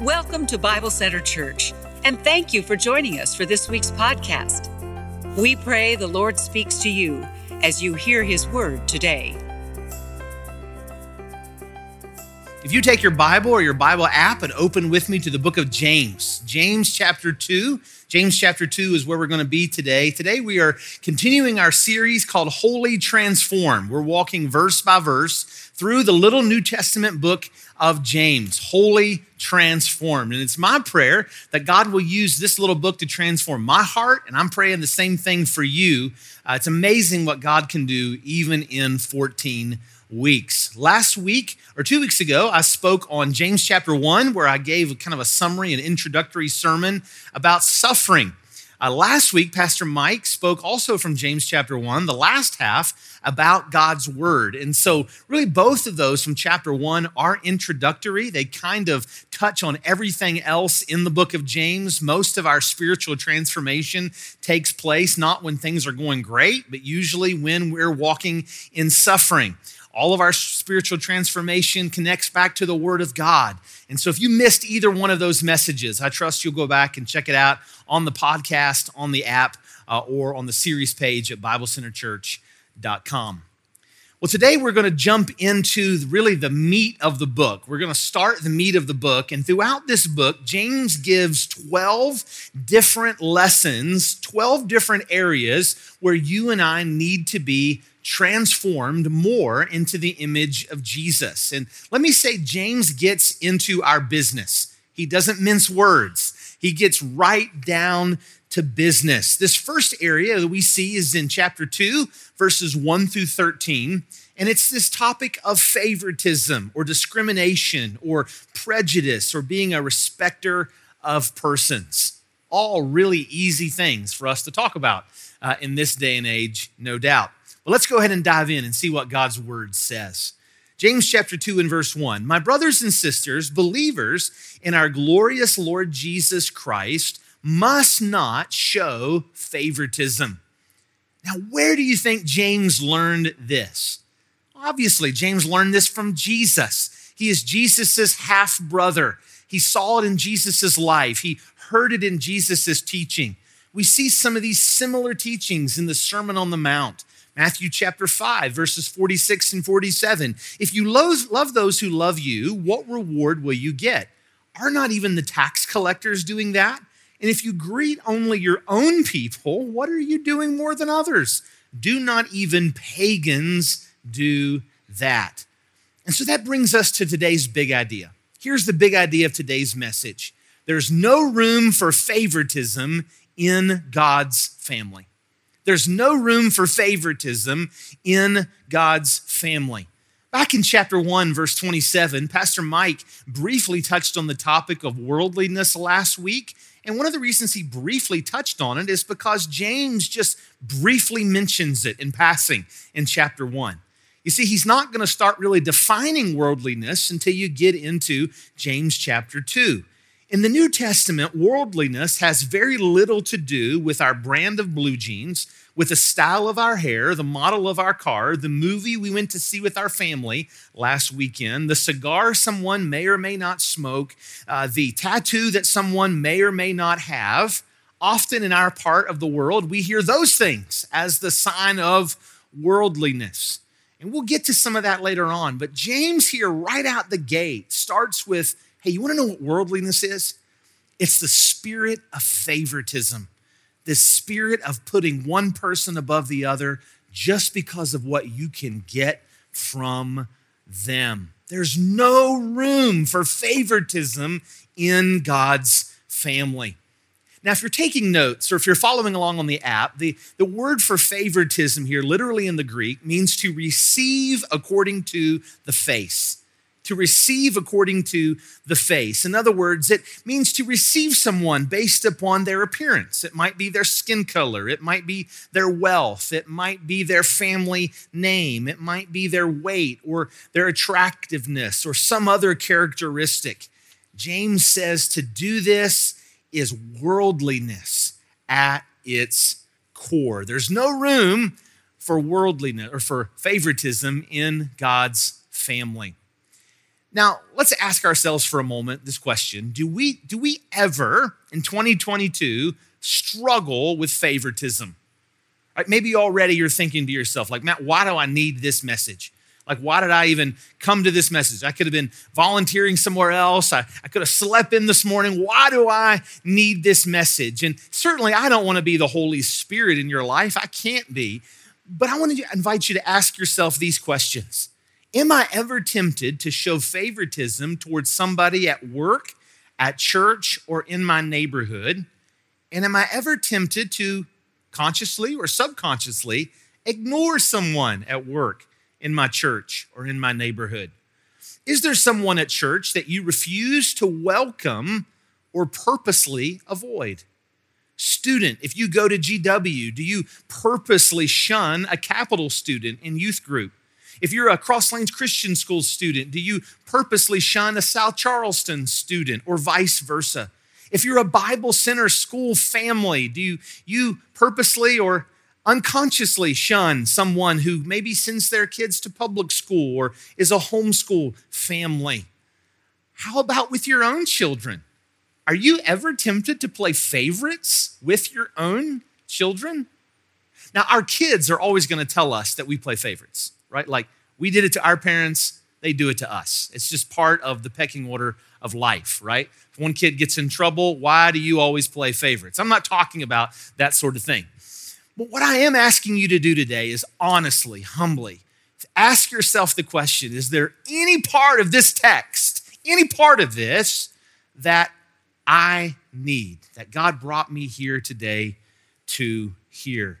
Welcome to Bible Center Church, and thank you for joining us for this week's podcast. We pray the Lord speaks to you as you hear his word today. If you take your Bible or your Bible app and open with me to the book of James, James chapter 2. James chapter 2 is where we're going to be today. Today we are continuing our series called Wholly Transformed. We're walking verse by verse through the little New Testament book of James, Wholly Transformed. And it's my prayer that God will use this little book to transform my heart, and I'm praying the same thing for you. Uh, it's amazing what God can do even in 14 weeks. Last week or two weeks ago, I spoke on James chapter 1, where I gave kind of a summary, an introductory sermon about suffering. Uh, last week, Pastor Mike spoke also from James chapter 1, the last half, about God's word. And so, really, both of those from chapter 1 are introductory. They kind of touch on everything else in the book of James. Most of our spiritual transformation takes place not when things are going great, but usually when we're walking in suffering. All of our spiritual transformation connects back to the Word of God. And so if you missed either one of those messages, I trust you'll go back and check it out on the podcast, on the app, uh, or on the series page at BibleCenterChurch.com. Well, today we're going to jump into really the meat of the book. We're going to start the meat of the book. And throughout this book, James gives 12 different lessons, 12 different areas where you and I need to be transformed more into the image of Jesus. And let me say, James gets into our business. He doesn't mince words, he gets right down to business. This first area that we see is in chapter 2, verses 1 through 13. And it's this topic of favoritism or discrimination or prejudice or being a respecter of persons. All really easy things for us to talk about uh, in this day and age, no doubt. But let's go ahead and dive in and see what God's word says. James chapter 2 and verse 1. My brothers and sisters, believers in our glorious Lord Jesus Christ, must not show favoritism. Now, where do you think James learned this? Obviously, James learned this from Jesus. He is Jesus's half brother. He saw it in Jesus's life. He heard it in Jesus's teaching. We see some of these similar teachings in the Sermon on the Mount. Matthew chapter 5, verses 46 and 47. If you love, love those who love you, what reward will you get? Are not even the tax collectors doing that? And if you greet only your own people, what are you doing more than others? Do not even pagans do that? And so that brings us to today's big idea. Here's the big idea of today's message there's no room for favoritism in God's family. There's no room for favoritism in God's family. Back in chapter 1, verse 27, Pastor Mike briefly touched on the topic of worldliness last week. And one of the reasons he briefly touched on it is because James just briefly mentions it in passing in chapter 1. You see, he's not going to start really defining worldliness until you get into James chapter 2. In the New Testament, worldliness has very little to do with our brand of blue jeans, with the style of our hair, the model of our car, the movie we went to see with our family last weekend, the cigar someone may or may not smoke, uh, the tattoo that someone may or may not have. Often in our part of the world, we hear those things as the sign of worldliness. And we'll get to some of that later on. But James here, right out the gate, starts with Hey, you want to know what worldliness is? It's the spirit of favoritism, this spirit of putting one person above the other just because of what you can get from them. There's no room for favoritism in God's family. Now, if you're taking notes or if you're following along on the app, the, the word for favoritism here, literally in the Greek, means to receive according to the face to receive according to the face. In other words, it means to receive someone based upon their appearance. It might be their skin color, it might be their wealth, it might be their family name, it might be their weight or their attractiveness or some other characteristic. James says to do this is worldliness at its core. There's no room for worldliness or for favoritism in God's family. Now, let's ask ourselves for a moment this question Do we, do we ever in 2022 struggle with favoritism? Maybe already you're thinking to yourself, like, Matt, why do I need this message? Like, why did I even come to this message? I could have been volunteering somewhere else. I, I could have slept in this morning. Why do I need this message? And certainly, I don't want to be the Holy Spirit in your life. I can't be. But I want to invite you to ask yourself these questions Am I ever tempted to show favoritism towards somebody at work, at church, or in my neighborhood? And am I ever tempted to consciously or subconsciously ignore someone at work? in my church or in my neighborhood? Is there someone at church that you refuse to welcome or purposely avoid? Student, if you go to GW, do you purposely shun a capital student in youth group? If you're a Cross Lanes Christian School student, do you purposely shun a South Charleston student or vice versa? If you're a Bible Center school family, do you, you purposely or unconsciously shun someone who maybe sends their kids to public school or is a homeschool family. How about with your own children? Are you ever tempted to play favorites with your own children? Now, our kids are always going to tell us that we play favorites, right? Like we did it to our parents, they do it to us. It's just part of the pecking order of life, right? If one kid gets in trouble, why do you always play favorites? I'm not talking about that sort of thing. But what I am asking you to do today is honestly, humbly, ask yourself the question Is there any part of this text, any part of this that I need, that God brought me here today to hear?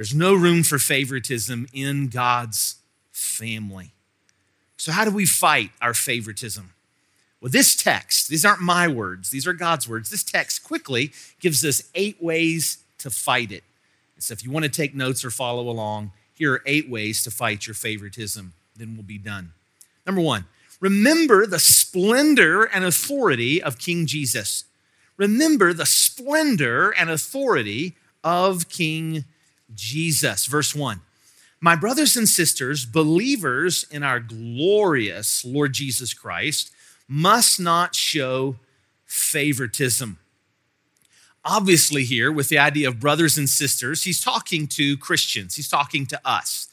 There's no room for favoritism in God's family. So, how do we fight our favoritism? Well, this text, these aren't my words, these are God's words. This text quickly gives us eight ways to fight it. So if you want to take notes or follow along, here are eight ways to fight your favoritism. Then we'll be done. Number one, remember the splendor and authority of King Jesus. Remember the splendor and authority of King Jesus. Verse one. My brothers and sisters, believers in our glorious Lord Jesus Christ, must not show favoritism obviously, here with the idea of brothers and sisters, he's talking to Christians, he's talking to us.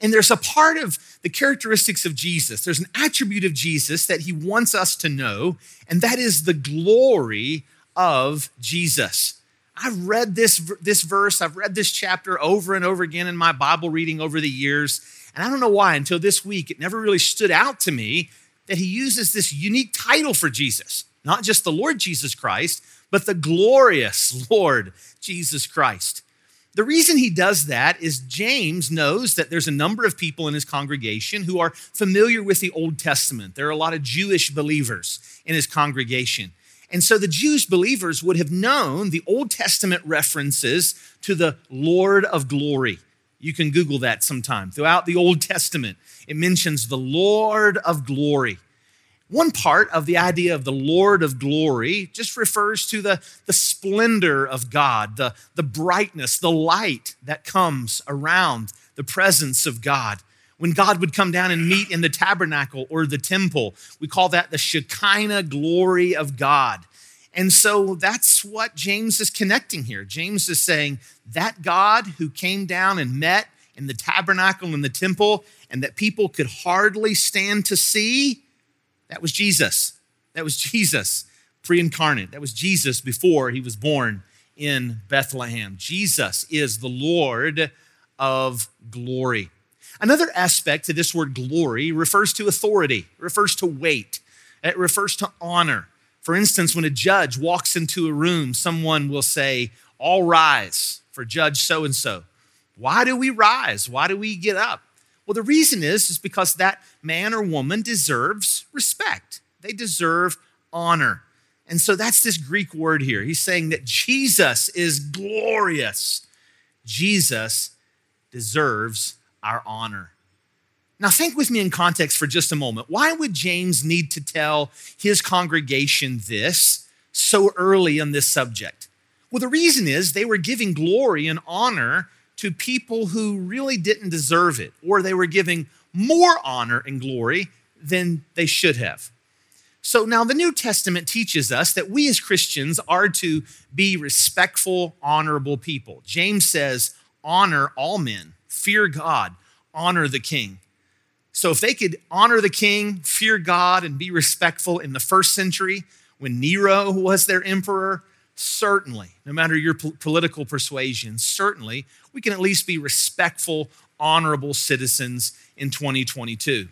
And there's a part of the characteristics of Jesus, there's an attribute of Jesus that he wants us to know, and that is the glory of Jesus. I've read this, this verse, I've read this chapter over and over again in my Bible reading over the years. And I don't know why, until this week, it never really stood out to me that he uses this unique title for Jesus, not just the Lord Jesus Christ, but the glorious Lord Jesus Christ. The reason he does that is James knows that there's a number of people in his congregation who are familiar with the Old Testament. There are a lot of Jewish believers in his congregation. And so the Jewish believers would have known the Old Testament references to the Lord of glory. You can Google that sometime. Throughout the Old Testament, it mentions the Lord of glory. One part of the idea of the Lord of glory just refers to the, the splendor of God, the, the brightness, the light that comes around the presence of God. When God would come down and meet in the tabernacle or the temple, we call that the Shekinah glory of God. And so that's what James is connecting here. James is saying that God who came down and met in the tabernacle and the temple, and that people could hardly stand to see, that was Jesus. That was Jesus pre incarnate. That was Jesus before he was born in Bethlehem. Jesus is the Lord of glory. Another aspect to this word glory refers to authority, refers to weight, it refers to honor. For instance, when a judge walks into a room, someone will say, All rise for Judge so and so. Why do we rise? Why do we get up? Well, the reason is, is because that man or woman deserves respect. They deserve honor. And so that's this Greek word here. He's saying that Jesus is glorious. Jesus deserves our honor. Now, think with me in context for just a moment. Why would James need to tell his congregation this so early on this subject? Well, the reason is they were giving glory and honor to people who really didn't deserve it, or they were giving more honor and glory than they should have. So now the New Testament teaches us that we as Christians are to be respectful, honorable people. James says, honor all men, fear God, honor the king. So if they could honor the king, fear God, and be respectful in the first century when Nero was their emperor, certainly, no matter your political persuasion, certainly we can at least be respectful, honorable citizens in 2022.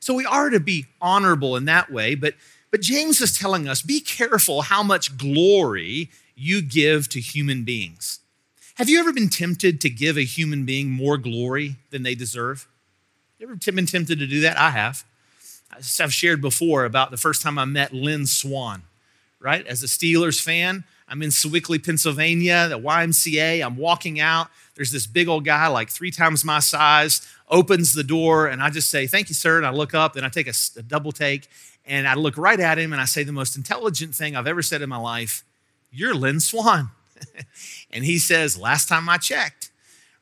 So we are to be honorable in that way, but, but James is telling us be careful how much glory you give to human beings. Have you ever been tempted to give a human being more glory than they deserve? You ever been tempted to do that? I have. I've shared before about the first time I met Lynn Swann, right? As a Steelers fan, I'm in Sewickley, Pennsylvania, the YMCA. I'm walking out. There's this big old guy, like three times my size, opens the door, and I just say, Thank you, sir. And I look up, and I take a, a double take, and I look right at him, and I say the most intelligent thing I've ever said in my life You're Lynn Swann. and he says, Last time I checked,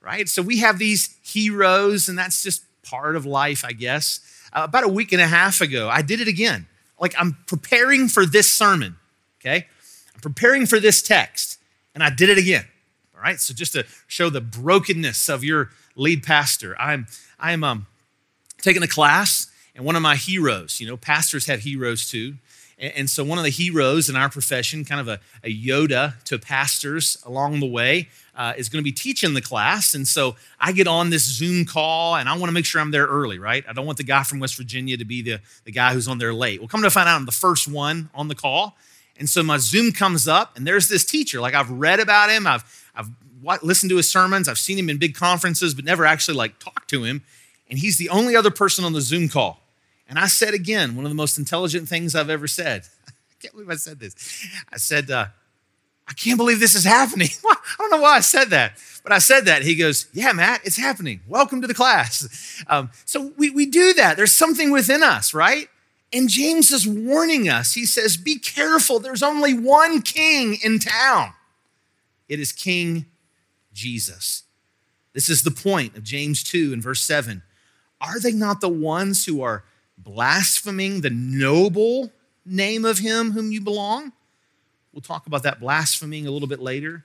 right? So we have these heroes, and that's just part of life, I guess. Uh, about a week and a half ago, I did it again. Like I'm preparing for this sermon, okay? I'm preparing for this text, and I did it again. All right, so just to show the brokenness of your lead pastor, I'm I'm um, taking a class, and one of my heroes, you know, pastors have heroes too. And so, one of the heroes in our profession, kind of a, a Yoda to pastors along the way, uh, is going to be teaching the class. And so, I get on this Zoom call and I want to make sure I'm there early, right? I don't want the guy from West Virginia to be the, the guy who's on there late. Well, come to find out, I'm the first one on the call. And so, my Zoom comes up, and there's this teacher. Like, I've read about him, I've, I've listened to his sermons, I've seen him in big conferences, but never actually like talked to him. And he's the only other person on the Zoom call. And I said again, one of the most intelligent things I've ever said. I can't believe I said this. I said, uh, I can't believe this is happening. I don't know why I said that, but I said that. He goes, Yeah, Matt, it's happening. Welcome to the class. Um, so we, we do that. There's something within us, right? And James is warning us. He says, Be careful. There's only one king in town. It is King Jesus. This is the point of James 2 and verse 7. Are they not the ones who are blaspheming the noble name of him whom you belong. We'll talk about that blaspheming a little bit later.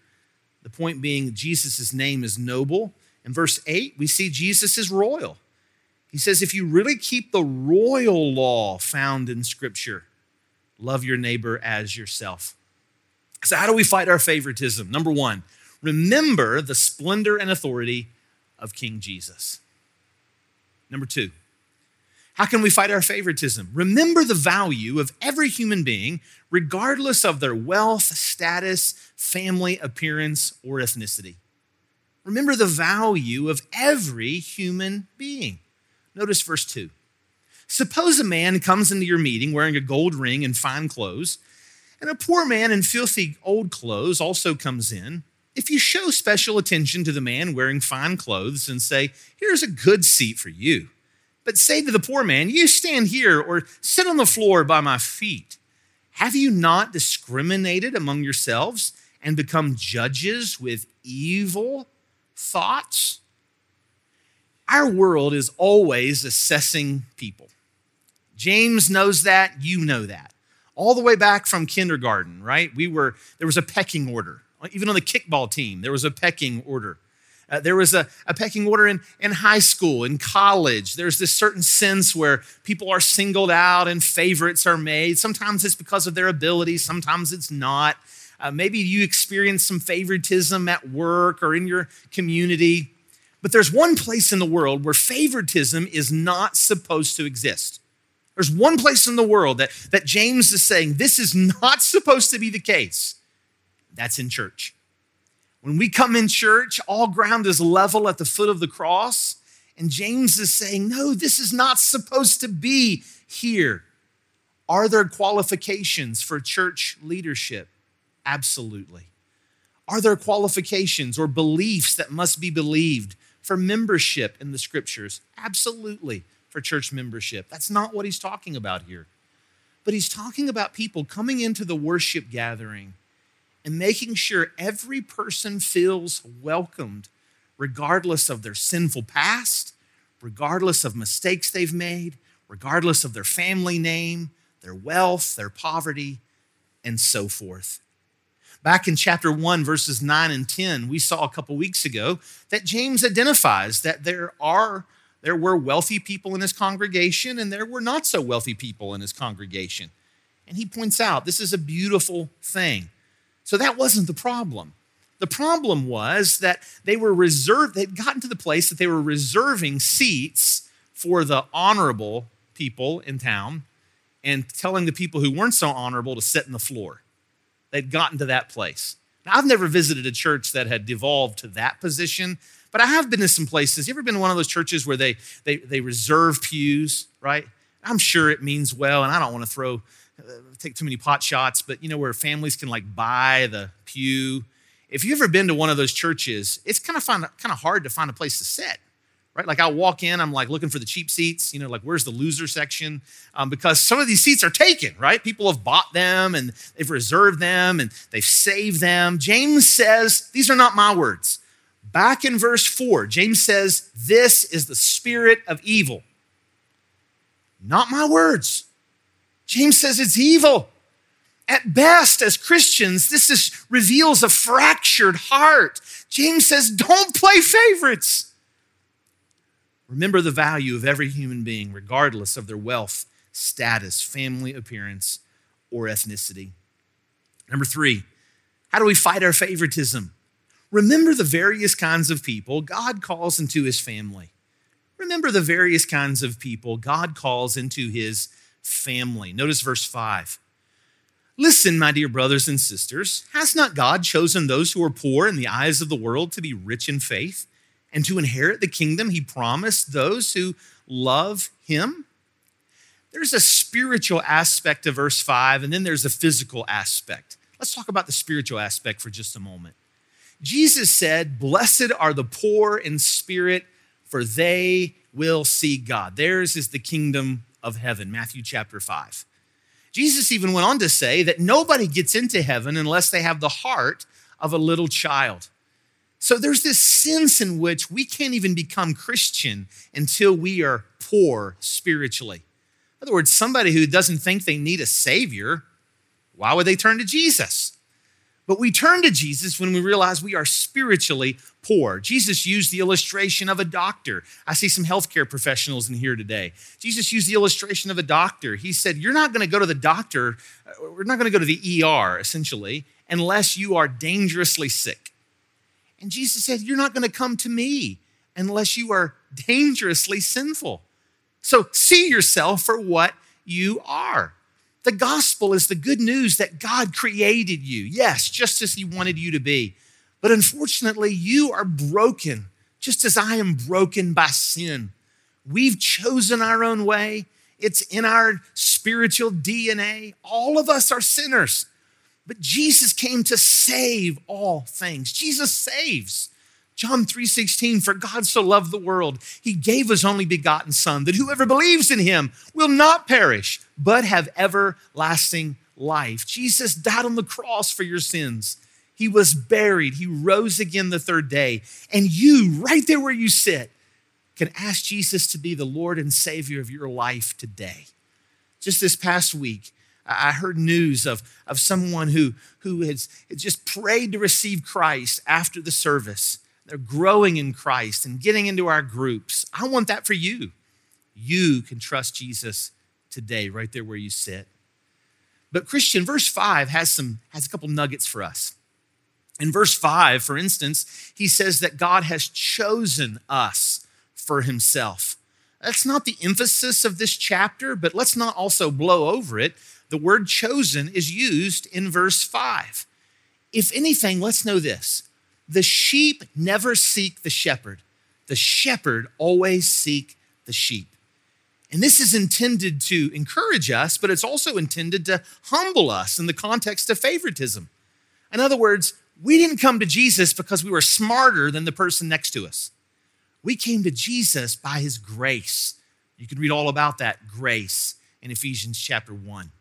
The point being, Jesus' name is noble. In verse 8, we see Jesus is royal. He says, if you really keep the royal law found in Scripture, love your neighbor as yourself. So, how do we fight our favoritism? Number one, remember the splendor and authority of King Jesus. Number two, how can we fight our favoritism? Remember the value of every human being, regardless of their wealth, status, family, appearance, or ethnicity. Remember the value of every human being. Notice verse 2. Suppose a man comes into your meeting wearing a gold ring and fine clothes, and a poor man in filthy old clothes also comes in. If you show special attention to the man wearing fine clothes and say, Here's a good seat for you but say to the poor man, You stand here or sit on the floor by my feet. Have you not discriminated among yourselves and become judges with evil thoughts? Our world is always assessing people. James knows that, you know that. All the way back from kindergarten, right? We were there was a pecking order. Even on the kickball team, there was a pecking order. Uh, there was a, a pecking order in, in high school, in college. There's this certain sense where people are singled out and favorites are made. Sometimes it's because of their ability, sometimes it's not. Uh, maybe you experience some favoritism at work or in your community. But there's one place in the world where favoritism is not supposed to exist. There's one place in the world that, that James is saying this is not supposed to be the case. That's in church. When we come in church, all ground is level at the foot of the cross. And James is saying, no, this is not supposed to be here. Are there qualifications for church leadership? Absolutely. Are there qualifications or beliefs that must be believed for membership in the scriptures? Absolutely, for church membership. That's not what he's talking about here. But he's talking about people coming into the worship gathering and making sure every person feels welcomed, regardless of their sinful past, regardless of mistakes they've made, regardless of their family name, their wealth, their poverty, and so forth. Back in chapter 1, verses 9 and 10, we saw a couple weeks ago that James identifies that there are there were wealthy people in his congregation and there were not so wealthy people in his congregation. And he points out this is a beautiful thing. So that wasn't the problem. The problem was that they were reserved, they'd gotten to the place that they were reserving seats for the honorable people in town and telling the people who weren't so honorable to sit in the floor. They'd gotten to that place. Now, I've never visited a church that had devolved to that position, but I have been to some places. You ever been to one of those churches where they, they, they reserve pews, right? I'm sure it means well, and I don't want to throw, take too many pot shots, but you know, where families can like buy the pew. If you've ever been to one of those churches, it's kind of, find, kind of hard to find a place to sit right? Like I walk in, I'm like looking for the cheap seats, you know, like where's the loser section? Um, because some of these seats are taken, right? People have bought them and they've reserved them and they've saved them. James says, these are not my words. Back in verse four, James says, this is the spirit of evil. Not my words. James says it's evil. At best, as Christians, this is, reveals a fractured heart. James says, don't play favorites. Remember the value of every human being, regardless of their wealth, status, family appearance, or ethnicity. Number three, how do we fight our favoritism? Remember the various kinds of people God calls into his family. Remember the various kinds of people God calls into his family. Notice verse 5. Listen, my dear brothers and sisters, has not God chosen those who are poor in the eyes of the world to be rich in faith? and to inherit the kingdom he promised those who love him. There's a spiritual aspect of verse 5, and then there's a physical aspect. Let's talk about the spiritual aspect for just a moment. Jesus said, Blessed are the poor in spirit, for they will see God. Theirs is the kingdom of heaven, Matthew chapter 5. Jesus even went on to say that nobody gets into heaven unless they have the heart of a little child. So there's this sense in which we can't even become Christian until we are poor spiritually. In other words, somebody who doesn't think they need a savior, why would they turn to Jesus? But we turn to Jesus when we realize we are spiritually poor. Jesus used the illustration of a doctor. I see some healthcare professionals in here today. Jesus used the illustration of a doctor. He said, You're not going to go to the doctor, uh, we're not going to go to the ER, essentially, unless you are dangerously sick. And Jesus said, You're not going to come to me unless you are dangerously sinful. So see yourself for what you are. The gospel is the good news that God created you, yes, just as He wanted you to be. But unfortunately, you are broken, just as I am broken by sin. We've chosen our own way, it's in our spiritual DNA. All of us are sinners. But Jesus came to save all things. Jesus saves. John 3:16 for God so loved the world he gave his only begotten son that whoever believes in him will not perish but have everlasting life. Jesus died on the cross for your sins. He was buried, he rose again the third day, and you right there where you sit can ask Jesus to be the Lord and Savior of your life today. Just this past week, I heard news of, of someone who, who has just prayed to receive Christ after the service. They're growing in Christ and getting into our groups. I want that for you. You can trust Jesus today, right there where you sit. But Christian, verse 5 has some has a couple nuggets for us. In verse 5, for instance, he says that God has chosen us for himself. That's not the emphasis of this chapter, but let's not also blow over it the word chosen is used in verse 5. If anything, let's know this the sheep never seek the shepherd, the shepherd always seek the sheep. And this is intended to encourage us, but it's also intended to humble us in the context of favoritism. In other words, we didn't come to Jesus because we were smarter than the person next to us. We came to Jesus by his grace. You can read all about that grace in Ephesians chapter 1.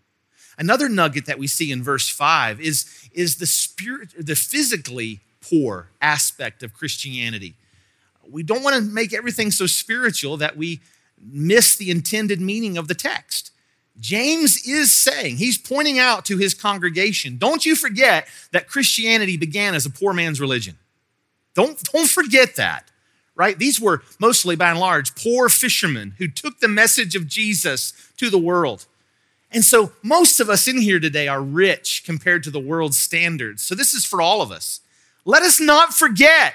Another nugget that we see in verse 5 is, is the spirit, the physically poor aspect of Christianity. We don't want to make everything so spiritual that we miss the intended meaning of the text. James is saying, he's pointing out to his congregation, don't you forget that Christianity began as a poor man's religion. Don't, don't forget that, right? These were mostly, by and large, poor fishermen who took the message of Jesus to the world. And so most of us in here today are rich compared to the world's standards. So this is for all of us. Let us not forget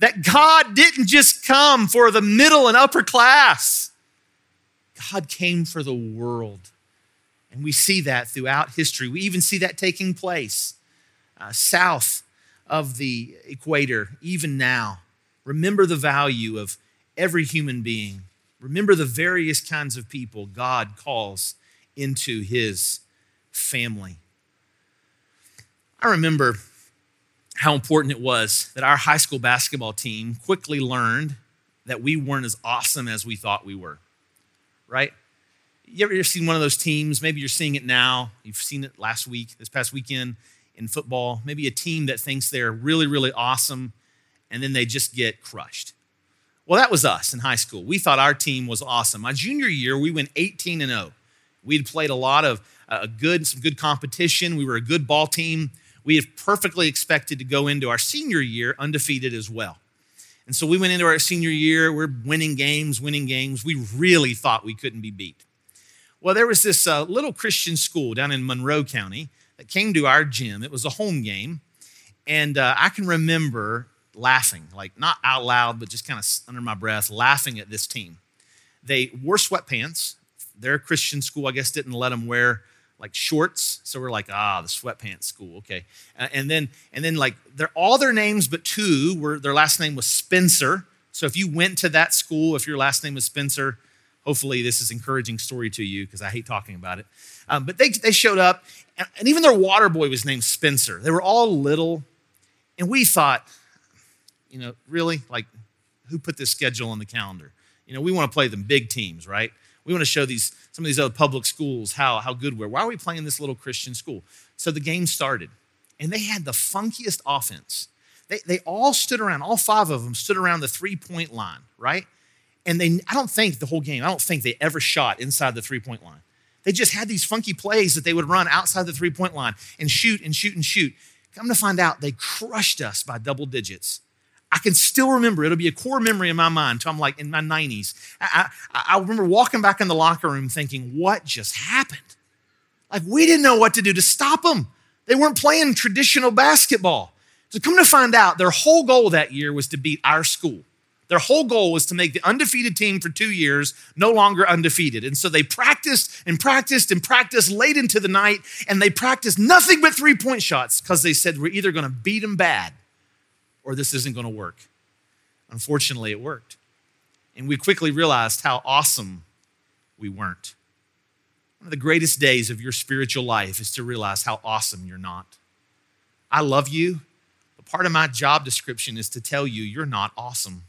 that God didn't just come for the middle and upper class. God came for the world. And we see that throughout history. We even see that taking place uh, south of the equator, even now. Remember the value of every human being. Remember the various kinds of people God calls into his family. I remember how important it was that our high school basketball team quickly learned that we weren't as awesome as we thought we were, right? You ever seen one of those teams? Maybe you're seeing it now. You've seen it last week, this past weekend in football. Maybe a team that thinks they're really, really awesome, and then they just get crushed. Well, that was us in high school. We thought our team was awesome. My junior year, we went 18 and 0. We'd played a lot of uh, good, some good competition. We were a good ball team. We have perfectly expected to go into our senior year undefeated as well. And so we went into our senior year, we're winning games, winning games. We really thought we couldn't be beat. Well, there was this uh, little Christian school down in Monroe County that came to our gym. It was a home game. And uh, I can remember laughing, like not out loud, but just kind of under my breath, laughing at this team. They wore sweatpants. Their Christian school, I guess, didn't let them wear like shorts. So we're like, ah, the sweatpants school, okay. And then and then like they're all their names but two were their last name was Spencer. So if you went to that school, if your last name was Spencer, hopefully this is encouraging story to you because I hate talking about it. Um, but they they showed up, and, and even their water boy was named Spencer. They were all little, and we thought, you know, really like who put this schedule on the calendar? You know, we want to play them big teams, right? We want to show these some of these other public schools how, how good we're. Why are we playing this little Christian school? So the game started, and they had the funkiest offense. They, they all stood around, all five of them stood around the three point line, right? And they, I don't think the whole game, I don't think they ever shot inside the three point line. They just had these funky plays that they would run outside the three point line and shoot and shoot and shoot. Come to find out, they crushed us by double digits. I can still remember, it'll be a core memory in my mind until I'm like in my 90s. I, I, I, remember walking back in the locker room thinking, what just happened? Like, we didn't know what to do to stop them. They weren't playing traditional basketball. So, come to find out, their whole goal that year was to beat our school. Their whole goal was to make the undefeated team for two years no longer undefeated. And so they practiced and practiced and practiced late into the night, and they practiced nothing but three point shots because they said, We're either going to beat them bad or this isn't going to work. Unfortunately, it worked. And we quickly realized how awesome we weren't. One of the greatest days of your spiritual life is to realize how awesome you're not. I love you, but part of my job description is to tell you you're not awesome.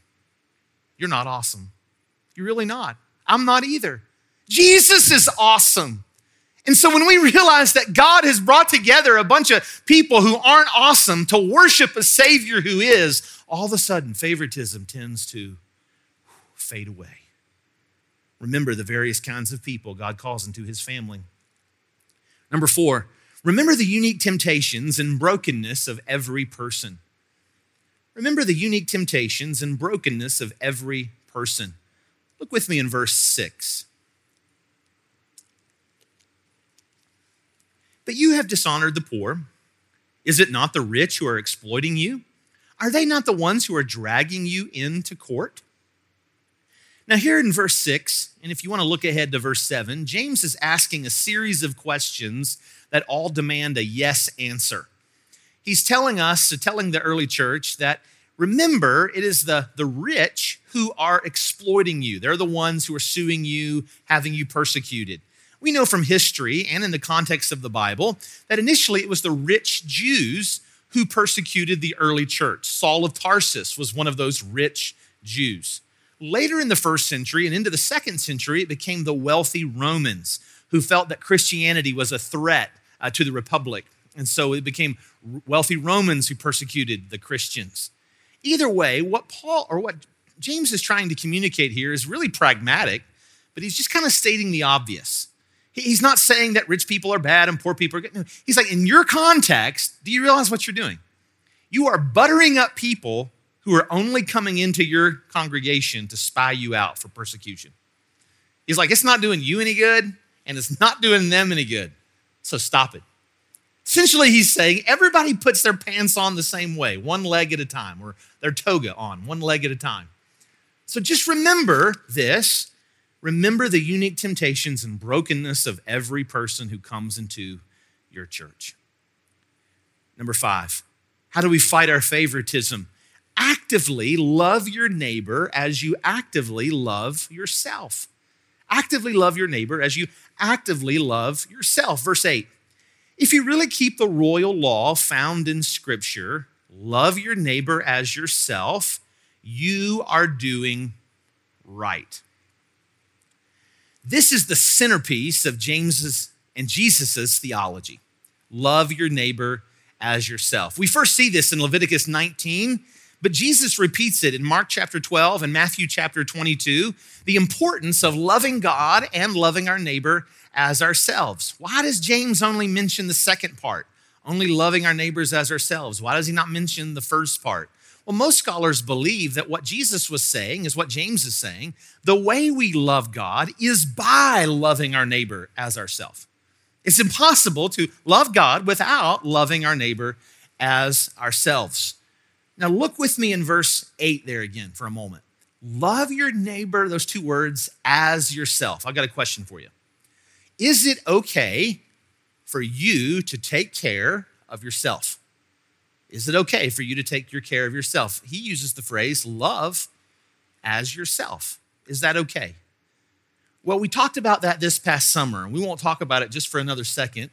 You're not awesome. You're really not. I'm not either. Jesus is awesome. And so when we realize that God has brought together a bunch of people who aren't awesome to worship a Savior who is, all of a sudden favoritism tends to fade away. Remember the various kinds of people God calls into his family. Number four, remember the unique temptations and brokenness of every person. Remember the unique temptations and brokenness of every person. Look with me in verse 6. But you have dishonored the poor. Is it not the rich who are exploiting you? Are they not the ones who are dragging you into court? Now, here in verse 6, and if you want to look ahead to verse 7, James is asking a series of questions that all demand a yes answer. He's telling us, telling the early church, that remember, it is the, the rich who are exploiting you. They're the ones who are suing you, having you persecuted. We know from history and in the context of the Bible that initially it was the rich Jews who persecuted the early church. Saul of Tarsus was one of those rich Jews. Later in the first century and into the second century, it became the wealthy Romans who felt that Christianity was a threat uh, to the republic. And so it became wealthy Romans who persecuted the Christians. Either way, what Paul or what James is trying to communicate here is really pragmatic but he's just kind of stating the obvious. He's not saying that rich people are bad and poor people are good. He's like, in your context, do you realize what you're doing? You are buttering up people who are only coming into your congregation to spy you out for persecution. He's like, it's not doing you any good, and it's not doing them any good. So stop it. Essentially, he's saying everybody puts their pants on the same way, one leg at a time, or their toga on, one leg at a time. So just remember this. Remember the unique temptations and brokenness of every person who comes into your church. Number five, how do we fight our favoritism? Actively love your neighbor as you actively love yourself. Actively love your neighbor as you actively love yourself. Verse 8 if you really keep the royal law found in Scripture, love your neighbor as yourself, you are doing right. This is the centerpiece of James's and Jesus's theology. Love your neighbor as yourself. We first see this in Leviticus 19, but Jesus repeats it in Mark chapter 12 and Matthew chapter 22, the importance of loving God and loving our neighbor as ourselves. Why does James only mention the second part, only loving our neighbors as ourselves? Why does he not mention the first part? Well, most scholars believe that what Jesus was saying is what James is saying. The way we love God is by loving our neighbor as ourselves. It's impossible to love God without loving our neighbor as ourselves. Now, look with me in verse 8 there again for a moment. Love your neighbor, those two words, as yourself. I've got a question for you. Is it okay for you to take care of yourself? Is it okay for you to take your care of yourself? He uses the phrase love as yourself. Is that okay? Well, we talked about that this past summer, and we won't talk about it just for another second.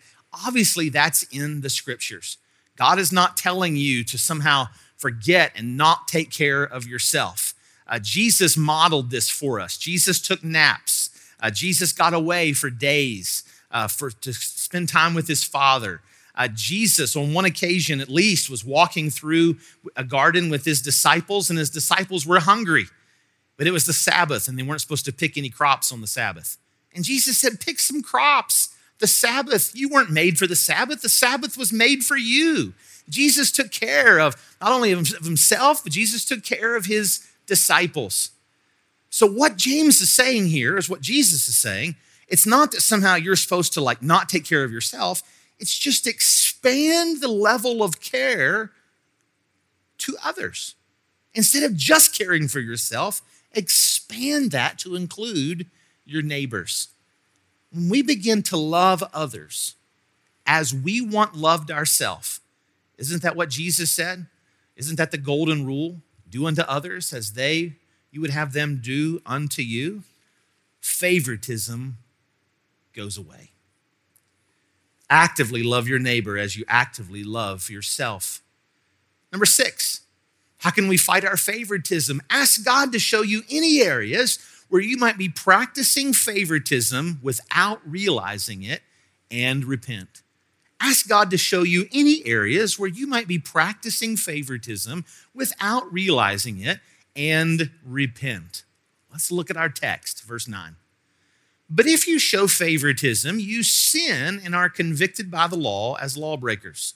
Obviously, that's in the scriptures. God is not telling you to somehow forget and not take care of yourself. Uh, Jesus modeled this for us. Jesus took naps. Uh, Jesus got away for days uh, for, to spend time with his father. Uh, Jesus, on one occasion at least, was walking through a garden with his disciples, and his disciples were hungry. But it was the Sabbath, and they weren't supposed to pick any crops on the Sabbath. And Jesus said, Pick some crops. The Sabbath, you weren't made for the Sabbath, the Sabbath was made for you. Jesus took care of not only of himself, but Jesus took care of his disciples. So, what James is saying here is what Jesus is saying. It's not that somehow you're supposed to like not take care of yourself, it's just expand the level of care to others. Instead of just caring for yourself, expand that to include your neighbors. When we begin to love others as we want loved ourselves, isn't that what Jesus said? Isn't that the golden rule? Do unto others as they you would have them do unto you, favoritism goes away. Actively love your neighbor as you actively love yourself. Number six, how can we fight our favoritism? Ask God to show you any areas where you might be practicing favoritism without realizing it and repent. Ask God to show you any areas where you might be practicing favoritism without realizing it and repent. Let's look at our text, verse 9. But if you show favoritism, you sin and are convicted by the law as lawbreakers.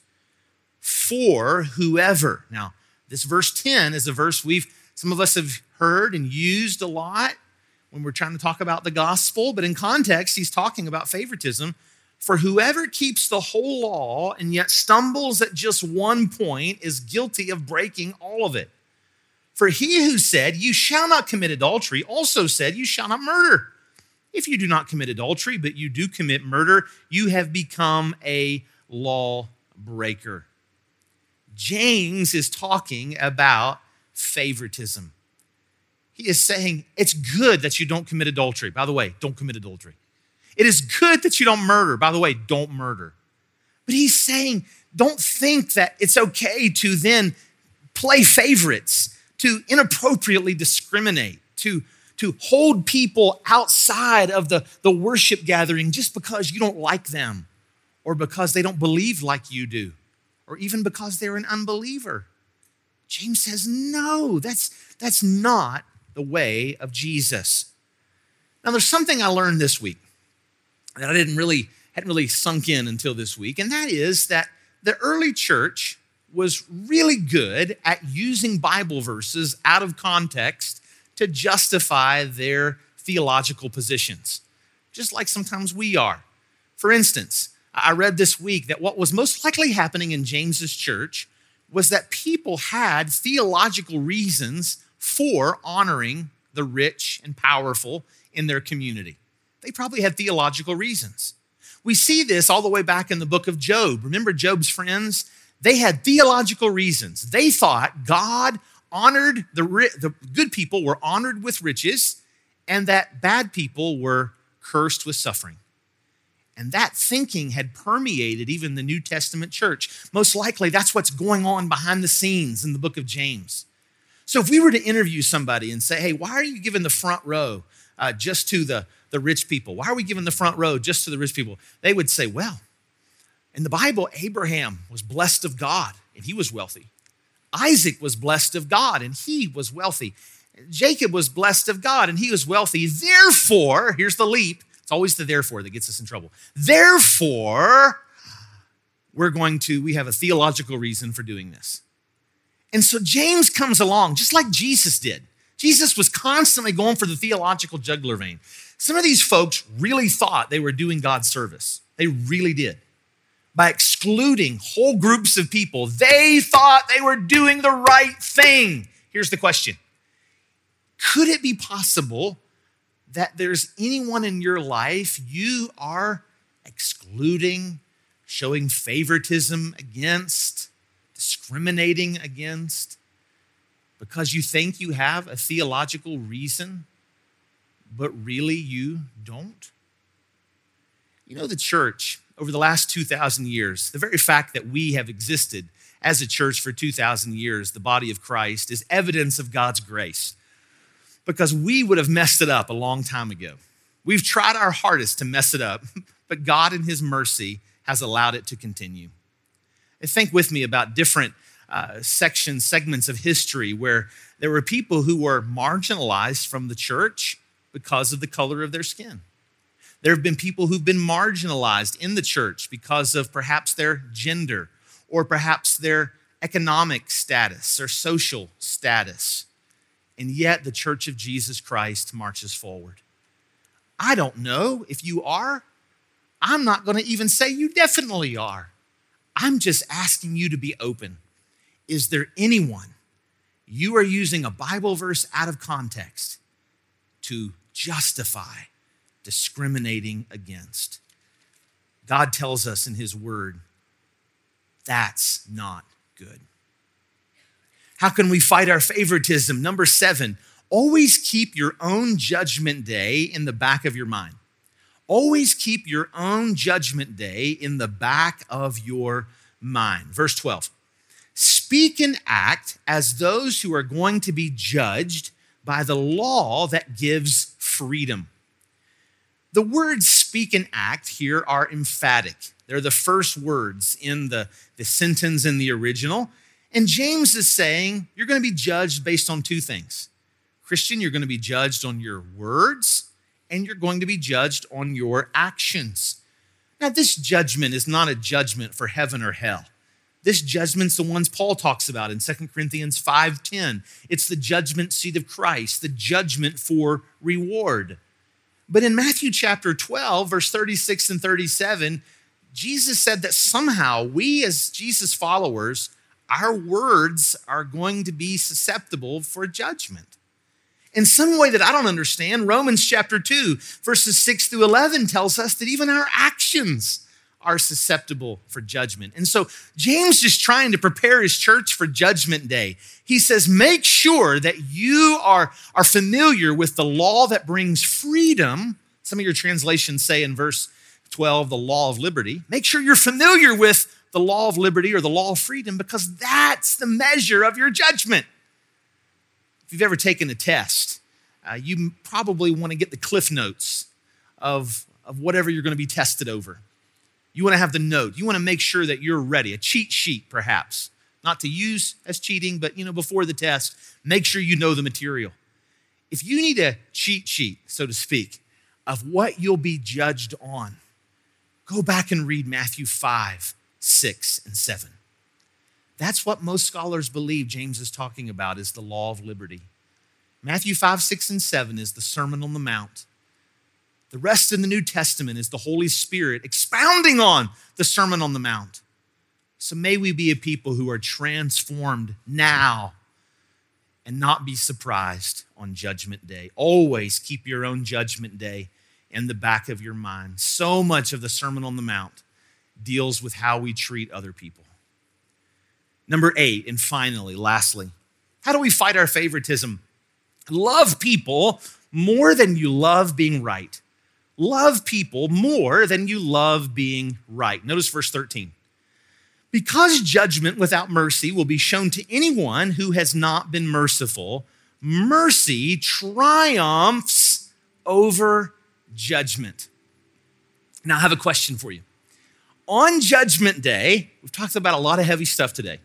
For whoever, now, this verse 10 is a verse we've, some of us have heard and used a lot when we're trying to talk about the gospel, but in context, he's talking about favoritism. For whoever keeps the whole law and yet stumbles at just one point is guilty of breaking all of it. For he who said, You shall not commit adultery, also said, You shall not murder. If you do not commit adultery, but you do commit murder, you have become a lawbreaker. James is talking about favoritism. He is saying it's good that you don't commit adultery. By the way, don't commit adultery. It is good that you don't murder. By the way, don't murder. But he's saying don't think that it's okay to then play favorites to inappropriately discriminate, to, to hold people outside of the, the worship gathering just because you don't like them or because they don't believe like you do or even because they're an unbeliever. James says, no, that's, that's not the way of Jesus. Now, there's something I learned this week that I didn't really hadn't really sunk in until this week, and that is that the early church was really good at using Bible verses out of context to justify their theological positions, just like sometimes we are. For instance, I read this week that what was most likely happening in James's church was that people had theological reasons for honoring the rich and powerful in their community. They probably had theological reasons. We see this all the way back in the book of Job. Remember Job's friends? They had theological reasons. They thought God honored the, the good people were honored with riches and that bad people were cursed with suffering. And that thinking had permeated even the New Testament church. Most likely, that's what's going on behind the scenes in the book of James. So, if we were to interview somebody and say, hey, why are you giving the front row uh, just to the, the rich people? Why are we giving the front row just to the rich people? They would say, well, in the Bible, Abraham was blessed of God and he was wealthy. Isaac was blessed of God and he was wealthy. Jacob was blessed of God and he was wealthy. Therefore, here's the leap it's always the therefore that gets us in trouble. Therefore, we're going to, we have a theological reason for doing this. And so James comes along, just like Jesus did. Jesus was constantly going for the theological jugular vein. Some of these folks really thought they were doing God's service. They really did. By excluding whole groups of people, they thought they were doing the right thing. Here's the question Could it be possible that there's anyone in your life you are excluding, showing favoritism against, discriminating against, because you think you have a theological reason, but really you don't? You know, the church, over the last 2,000 years, the very fact that we have existed as a church for 2,000 years, the body of Christ, is evidence of God's grace because we would have messed it up a long time ago. We've tried our hardest to mess it up, but God, in His mercy, has allowed it to continue. And think with me about different uh, sections, segments of history where there were people who were marginalized from the church because of the color of their skin. There have been people who've been marginalized in the church because of perhaps their gender or perhaps their economic status or social status and yet the church of Jesus Christ marches forward. I don't know if you are. I'm not going to even say you definitely are. I'm just asking you to be open. Is there anyone you are using a Bible verse out of context to justify discriminating against? God tells us in His Word that's not good. How can we fight our favoritism? Number seven, always keep your own judgment day in the back of your mind. Always keep your own judgment day in the back of your mind. Verse 12 Speak and act as those who are going to be judged by the law that gives freedom. The words speak and act here are emphatic. They're the first words in the, the sentence in the original. And James is saying you're going to be judged based on two things. Christian, you're going to be judged on your words and you're going to be judged on your actions. Now, this judgment is not a judgment for heaven or hell. This judgment's the ones Paul talks about in 2 Corinthians 5:10. It's the judgment seat of Christ, the judgment for reward. But in Matthew chapter 12, verse 36 and 37, Jesus said that somehow we as Jesus followers our words are going to be susceptible for judgment. In some way that I don't understand, Romans chapter 2, verses 6 through 11 tells us that even our actions are susceptible for judgment. And so James is trying to prepare his church for judgment day. He says, make sure that you are, are familiar with the law that brings freedom. Some of your translations say in verse 12, the law of liberty. Make sure you're familiar with the law of liberty or the law of freedom because that's the measure of your judgment. If you've ever taken a test, uh, you probably want to get the cliff notes of, of whatever you're going to be tested over. You want to have the note. You want to make sure that you're ready, a cheat sheet perhaps, not to use as cheating, but you know before the test, make sure you know the material. If you need a cheat sheet, so to speak, of what you'll be judged on, go back and read Matthew 5, 6, and 7. That's what most scholars believe James is talking about is the law of liberty. Matthew 5, 6, and 7 is the Sermon on the Mount. The rest in the New Testament is the Holy Spirit expounding on the Sermon on the Mount. So may we be a people who are transformed now and not be surprised on Judgment Day. Always keep your own Judgment Day in the back of your mind. So much of the Sermon on the Mount deals with how we treat other people. Number eight, and finally, lastly, how do we fight our favoritism? Love people more than you love being right. Love people more than you love being right. Notice verse 13. Because judgment without mercy will be shown to anyone who has not been merciful, mercy triumphs over judgment. Now, I have a question for you. On Judgment Day, we've talked about a lot of heavy stuff today.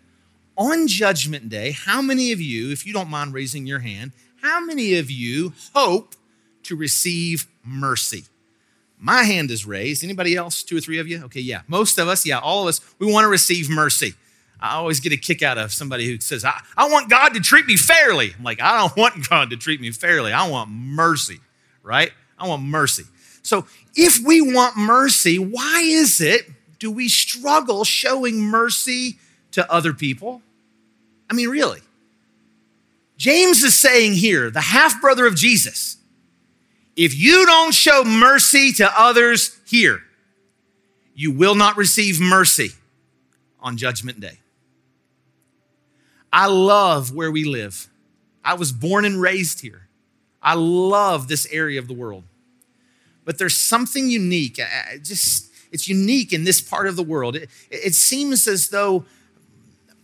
On Judgment Day, how many of you, if you don't mind raising your hand, how many of you hope to receive mercy? My hand is raised. Anybody else? Two or three of you? Okay, yeah. Most of us, yeah, all of us, we want to receive mercy. I always get a kick out of somebody who says, I, I want God to treat me fairly. I'm like, I don't want God to treat me fairly. I want mercy, right? I want mercy. So if we want mercy, why is it do we struggle showing mercy to other people? I mean, really. James is saying here, the half brother of Jesus, if you don't show mercy to others here, you will not receive mercy on Judgment Day. I love where we live. I was born and raised here. I love this area of the world. But there's something unique. just it's unique in this part of the world. It, it seems as though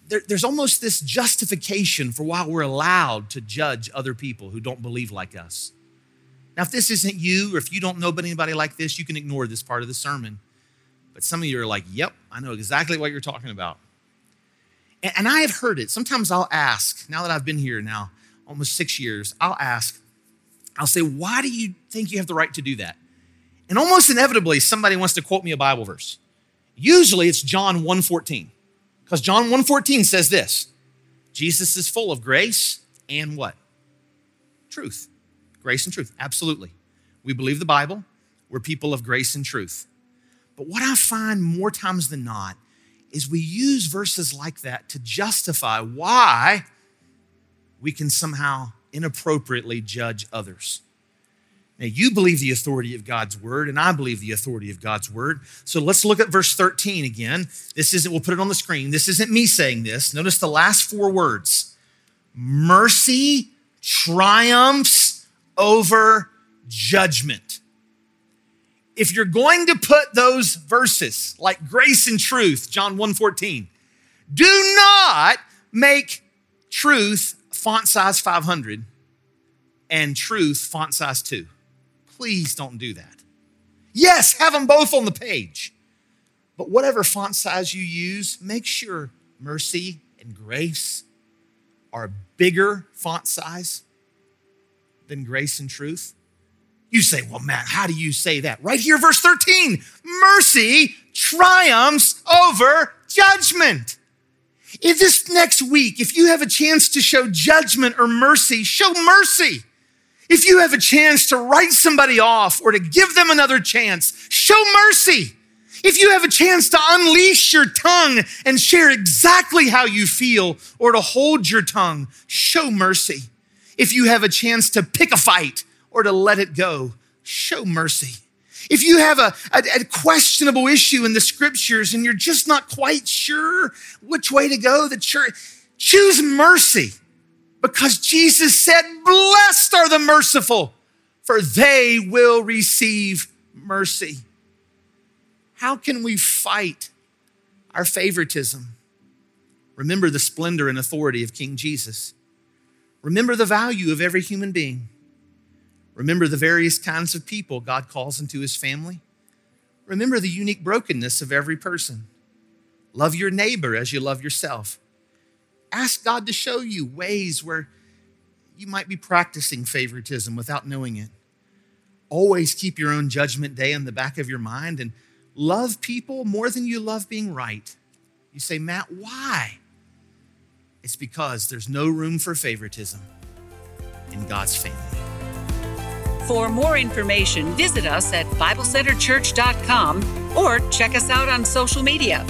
there, there's almost this justification for why we're allowed to judge other people who don't believe like us. Now, if this isn't you, or if you don't know anybody like this, you can ignore this part of the sermon. But some of you are like, yep, I know exactly what you're talking about. And, and I have heard it. Sometimes I'll ask, now that I've been here now almost six years, I'll ask, I'll say, why do you think you have the right to do that? And almost inevitably, somebody wants to quote me a Bible verse. Usually it's John 1:14. Because John 1:14 says this: Jesus is full of grace and what? Truth. Grace and truth. Absolutely. We believe the Bible. We're people of grace and truth. But what I find more times than not is we use verses like that to justify why we can somehow inappropriately judge others. Now, you believe the authority of God's word, and I believe the authority of God's word. So let's look at verse 13 again. This isn't, we'll put it on the screen. This isn't me saying this. Notice the last four words mercy triumphs over judgment. If you're going to put those verses like grace and truth, John 1:14, do not make truth font size 500 and truth font size 2. Please don't do that. Yes, have them both on the page. But whatever font size you use, make sure mercy and grace are bigger font size than grace and truth? You say, well, Matt, how do you say that? Right here, verse 13 mercy triumphs over judgment. If this next week, if you have a chance to show judgment or mercy, show mercy. If you have a chance to write somebody off or to give them another chance, show mercy. If you have a chance to unleash your tongue and share exactly how you feel or to hold your tongue, show mercy. If you have a chance to pick a fight or to let it go, show mercy. If you have a, a, a, questionable issue in the scriptures and you're just not quite sure which way to go, the church, choose mercy because Jesus said, Blessed are the merciful, for they will receive mercy. How can we fight our favoritism? Remember the splendor and authority of King Jesus. Remember the value of every human being. Remember the various kinds of people God calls into his family. Remember the unique brokenness of every person. Love your neighbor as you love yourself. Ask God to show you ways where you might be practicing favoritism without knowing it. always keep your own judgment day in the back of your mind and love people more than you love being right. You say, Matt, why? It's because there's no room for favoritism in God's family. For more information, visit us at BibleCenterChurch.com or check us out on social media.